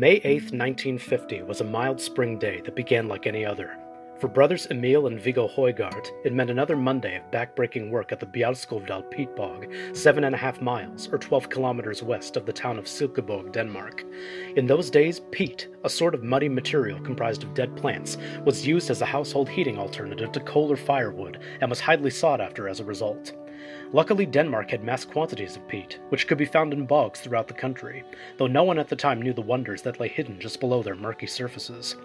May 8, 1950 was a mild spring day that began like any other. For brothers Emil and Viggo Højgaard, it meant another Monday of backbreaking work at the Bjældskovdal peat bog, seven and a half miles or 12 kilometers west of the town of Silkeborg, Denmark. In those days, peat, a sort of muddy material comprised of dead plants, was used as a household heating alternative to coal or firewood and was highly sought after as a result. Luckily, Denmark had mass quantities of peat, which could be found in bogs throughout the country, though no one at the time knew the wonders that lay hidden just below their murky surfaces.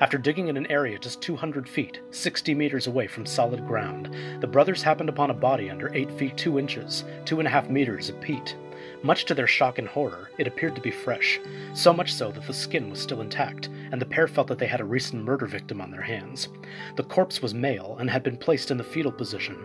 After digging in an area just 200 feet, 60 meters away from solid ground, the brothers happened upon a body under 8 feet 2 inches, 2.5 meters of peat. Much to their shock and horror, it appeared to be fresh, so much so that the skin was still intact, and the pair felt that they had a recent murder victim on their hands. The corpse was male and had been placed in the fetal position.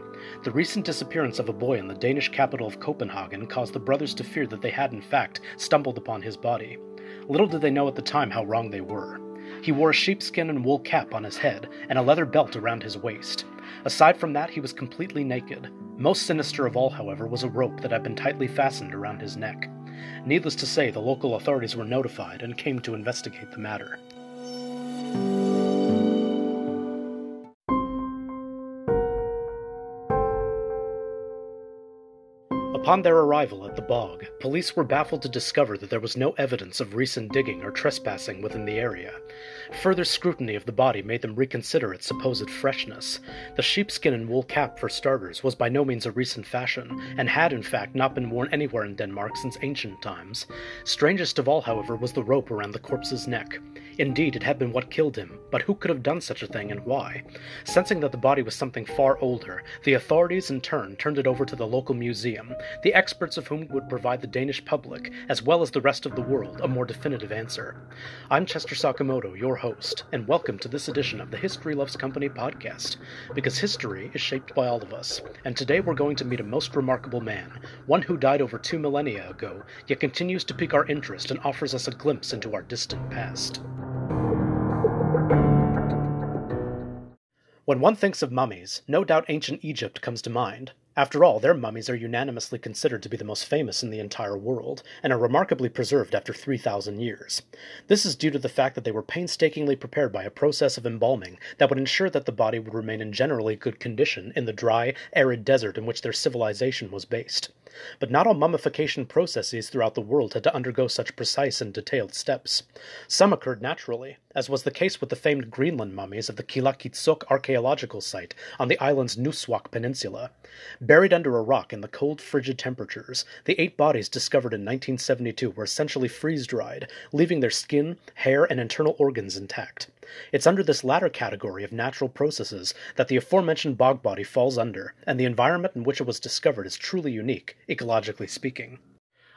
The recent disappearance of a boy in the Danish capital of Copenhagen caused the brothers to fear that they had, in fact, stumbled upon his body. Little did they know at the time how wrong they were. He wore a sheepskin and wool cap on his head and a leather belt around his waist. Aside from that, he was completely naked. Most sinister of all, however, was a rope that had been tightly fastened around his neck. Needless to say, the local authorities were notified and came to investigate the matter. Upon their arrival at the bog, police were baffled to discover that there was no evidence of recent digging or trespassing within the area. Further scrutiny of the body made them reconsider its supposed freshness. The sheepskin and wool cap, for starters, was by no means a recent fashion, and had in fact not been worn anywhere in Denmark since ancient times. Strangest of all, however, was the rope around the corpse's neck. Indeed, it had been what killed him, but who could have done such a thing and why? Sensing that the body was something far older, the authorities in turn turned it over to the local museum, the experts of whom would provide the Danish public, as well as the rest of the world, a more definitive answer. I'm Chester Sakamoto, your host, and welcome to this edition of the History Loves Company podcast, because history is shaped by all of us, and today we're going to meet a most remarkable man, one who died over two millennia ago, yet continues to pique our interest and offers us a glimpse into our distant past. When one thinks of mummies, no doubt ancient Egypt comes to mind. After all, their mummies are unanimously considered to be the most famous in the entire world, and are remarkably preserved after 3,000 years. This is due to the fact that they were painstakingly prepared by a process of embalming that would ensure that the body would remain in generally good condition in the dry, arid desert in which their civilization was based. But not all mummification processes throughout the world had to undergo such precise and detailed steps. Some occurred naturally, as was the case with the famed Greenland mummies of the Qilakitsoq archaeological site on the island's Nussuaq Peninsula. Buried under a rock in the cold, frigid temperatures, the eight bodies discovered in 1972 were essentially freeze dried, leaving their skin, hair, and internal organs intact. It's under this latter category of natural processes that the aforementioned bog body falls under, and the environment in which it was discovered is truly unique, ecologically speaking.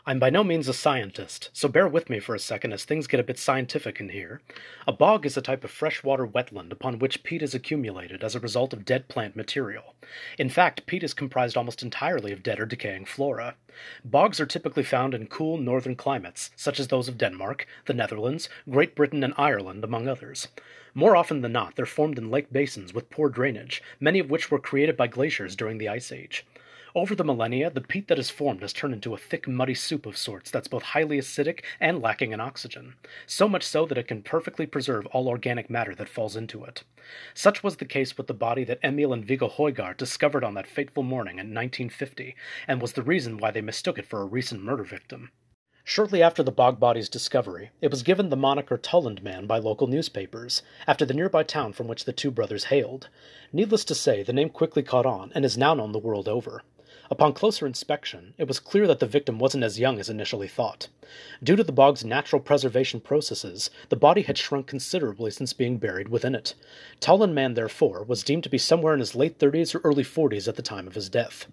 I'm by no means a scientist, so bear with me for a second as things get a bit scientific in here. A bog is a type of freshwater wetland upon which peat is accumulated as a result of dead plant material. In fact, peat is comprised almost entirely of dead or decaying flora. Bogs are typically found in cool northern climates, such as those of Denmark, the Netherlands, Great Britain, and Ireland, among others. More often than not, they're formed in lake basins with poor drainage, many of which were created by glaciers during the Ice Age. Over the millennia, the peat that is formed has turned into a thick, muddy soup of sorts that's both highly acidic and lacking in oxygen, so much so that it can perfectly preserve all organic matter that falls into it. Such was the case with the body that Emil and Viggo Højgaard discovered on that fateful morning in 1950, and was the reason why they mistook it for a recent murder victim. Shortly after the bog body's discovery, it was given the moniker Tollund Man by local newspapers, after the nearby town from which the two brothers hailed. Needless to say, the name quickly caught on and is now known the world over. Upon closer inspection, it was clear that the victim wasn't as young as initially thought. Due to the bog's natural preservation processes, the body had shrunk considerably since being buried within it. Tollund Man, therefore, was deemed to be somewhere in his late 30s or early 40s at the time of his death.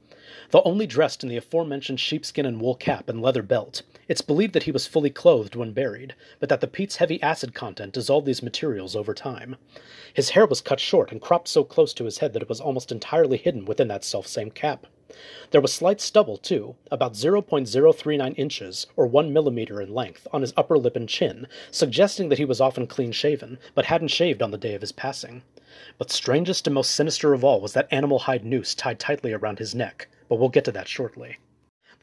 Though only dressed in the aforementioned sheepskin and wool cap and leather belt, it's believed that he was fully clothed when buried, but that the peat's heavy acid content dissolved these materials over time. His hair was cut short and cropped so close to his head that it was almost entirely hidden within that selfsame cap. There was slight stubble, too, about 0.039 inches, or 1 millimeter in length, on his upper lip and chin, suggesting that he was often clean shaven, but hadn't shaved on the day of his passing. But strangest and most sinister of all was that animal hide noose tied tightly around his neck, but we'll get to that shortly.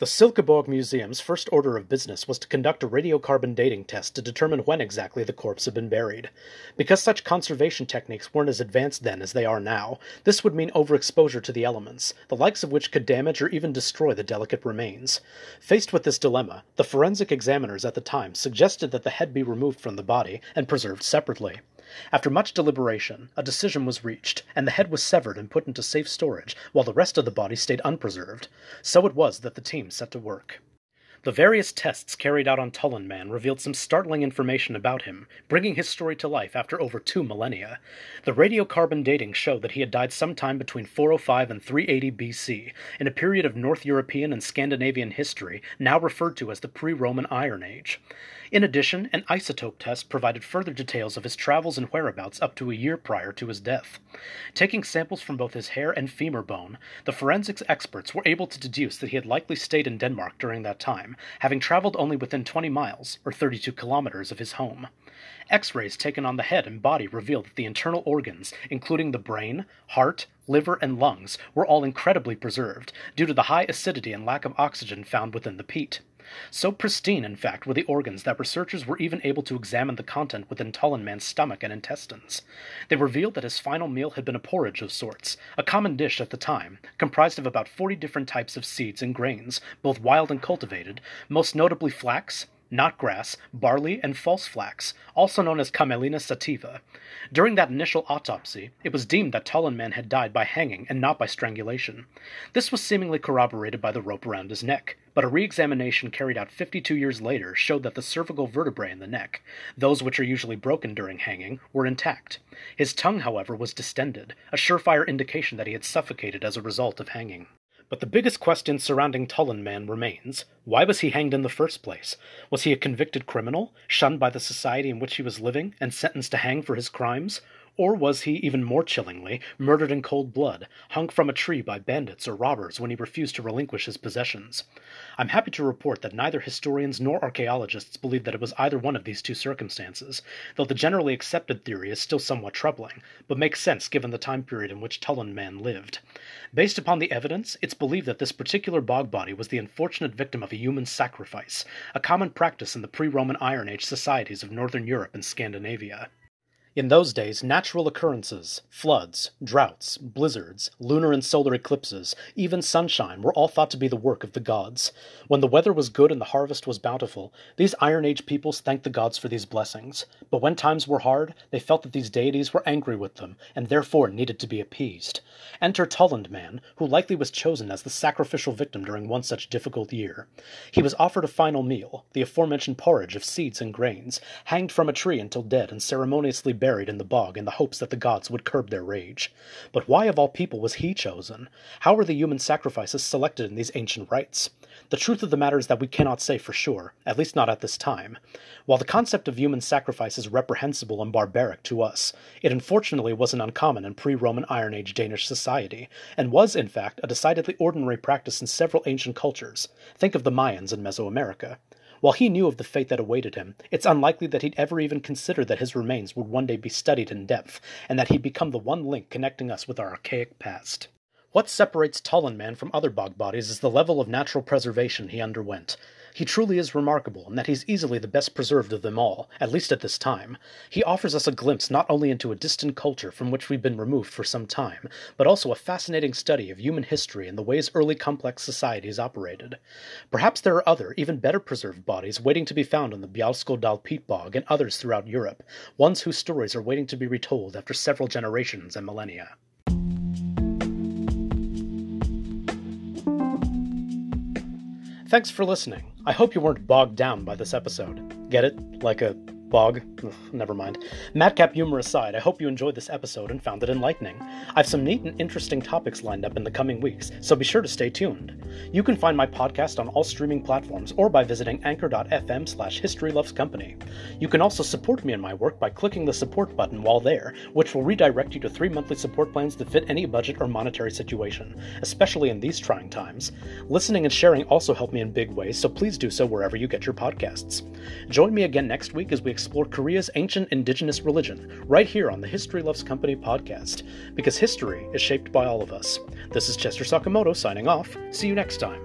The Silkeborg Museum's first order of business was to conduct a radiocarbon dating test to determine when exactly the corpse had been buried. Because such conservation techniques weren't as advanced then as they are now, this would mean overexposure to the elements, the likes of which could damage or even destroy the delicate remains. Faced with this dilemma, the forensic examiners at the time suggested that the head be removed from the body and preserved separately. After much deliberation, a decision was reached, and the head was severed and put into safe storage, while the rest of the body stayed unpreserved. So it was that the team set to work. The various tests carried out on Tollund Man revealed some startling information about him, bringing his story to life after over two millennia. The radiocarbon dating showed that he had died sometime between 405 and 380 BC, in a period of North European and Scandinavian history now referred to as the pre Roman Iron Age. In addition, an isotope test provided further details of his travels and whereabouts up to a year prior to his death. Taking samples from both his hair and femur bone, the forensics experts were able to deduce that he had likely stayed in Denmark during that time, having traveled only within 20 miles, or 32 kilometers, of his home. X rays taken on the head and body revealed that the internal organs, including the brain, heart, liver, and lungs, were all incredibly preserved, due to the high acidity and lack of oxygen found within the peat. So pristine, in fact, were the organs that researchers were even able to examine the content within Tollund Man's stomach and intestines. They revealed that his final meal had been a porridge of sorts, a common dish at the time, comprised of about 40 different types of seeds and grains, both wild and cultivated, most notably flax, knotgrass, barley, and false flax, also known as Camelina sativa. During that initial autopsy, it was deemed that Tollund Man had died by hanging and not by strangulation. This was seemingly corroborated by the rope around his neck, but a re examination carried out 52 years later showed that the cervical vertebrae in the neck, those which are usually broken during hanging, were intact. His tongue, however, was distended, a surefire indication that he had suffocated as a result of hanging. But the biggest question surrounding Tollund Man remains why was he hanged in the first place? Was he a convicted criminal, shunned by the society in which he was living, and sentenced to hang for his crimes? Or was he, even more chillingly, murdered in cold blood, hung from a tree by bandits or robbers when he refused to relinquish his possessions? I'm happy to report that neither historians nor archaeologists believe that it was either one of these two circumstances, though the generally accepted theory is still somewhat troubling, but makes sense given the time period in which Tollund Man lived. Based upon the evidence, it's believed that this particular bog body was the unfortunate victim of a human sacrifice, a common practice in the pre Roman Iron Age societies of Northern Europe and Scandinavia. In those days, natural occurrences, floods, droughts, blizzards, lunar and solar eclipses, even sunshine, were all thought to be the work of the gods. When the weather was good and the harvest was bountiful, these Iron Age peoples thanked the gods for these blessings. But when times were hard, they felt that these deities were angry with them, and therefore needed to be appeased. Enter Tollund Man, who likely was chosen as the sacrificial victim during one such difficult year. He was offered a final meal, the aforementioned porridge of seeds and grains, hanged from a tree until dead, and ceremoniously buried in the bog in the hopes that the gods would curb their rage. But why of all people was he chosen? How were the human sacrifices selected in these ancient rites? The truth of the matter is that we cannot say for sure, at least not at this time. While the concept of human sacrifice is reprehensible and barbaric to us, it unfortunately wasn't uncommon in pre Roman Iron Age Danish society, and was, in fact, a decidedly ordinary practice in several ancient cultures. Think of the Mayans in Mesoamerica. While he knew of the fate that awaited him, it's unlikely that he'd ever even considered that his remains would one day be studied in depth, and that he'd become the one link connecting us with our archaic past. What separates Tollund Man from other bog bodies is the level of natural preservation he underwent. He truly is remarkable in that he's easily the best preserved of them all, at least at this time. He offers us a glimpse not only into a distant culture from which we've been removed for some time, but also a fascinating study of human history and the ways early complex societies operated. Perhaps there are other, even better preserved bodies waiting to be found on the Bjældskovdal peat bog and others throughout Europe, ones whose stories are waiting to be retold after several generations and millennia. Thanks for listening. I hope you weren't bogged down by this episode. Get it? Like a bog? Ugh, never mind. Madcap humor aside, I hope you enjoyed this episode and found it enlightening. I've some neat and interesting topics lined up in the coming weeks, so be sure to stay tuned. You can find my podcast on all streaming platforms or by visiting anchor.fm slash historylovescompany. You can also support me in my work by clicking the support button while there, which will redirect you to three monthly support plans that fit any budget or monetary situation, especially in these trying times. Listening and sharing also help me in big ways, so please do so wherever you get your podcasts. Join me again next week as we explore Korea's ancient indigenous religion, right here on the History Loves Company podcast, because history is shaped by all of us. This is Chester Sakamoto signing off. See you next time.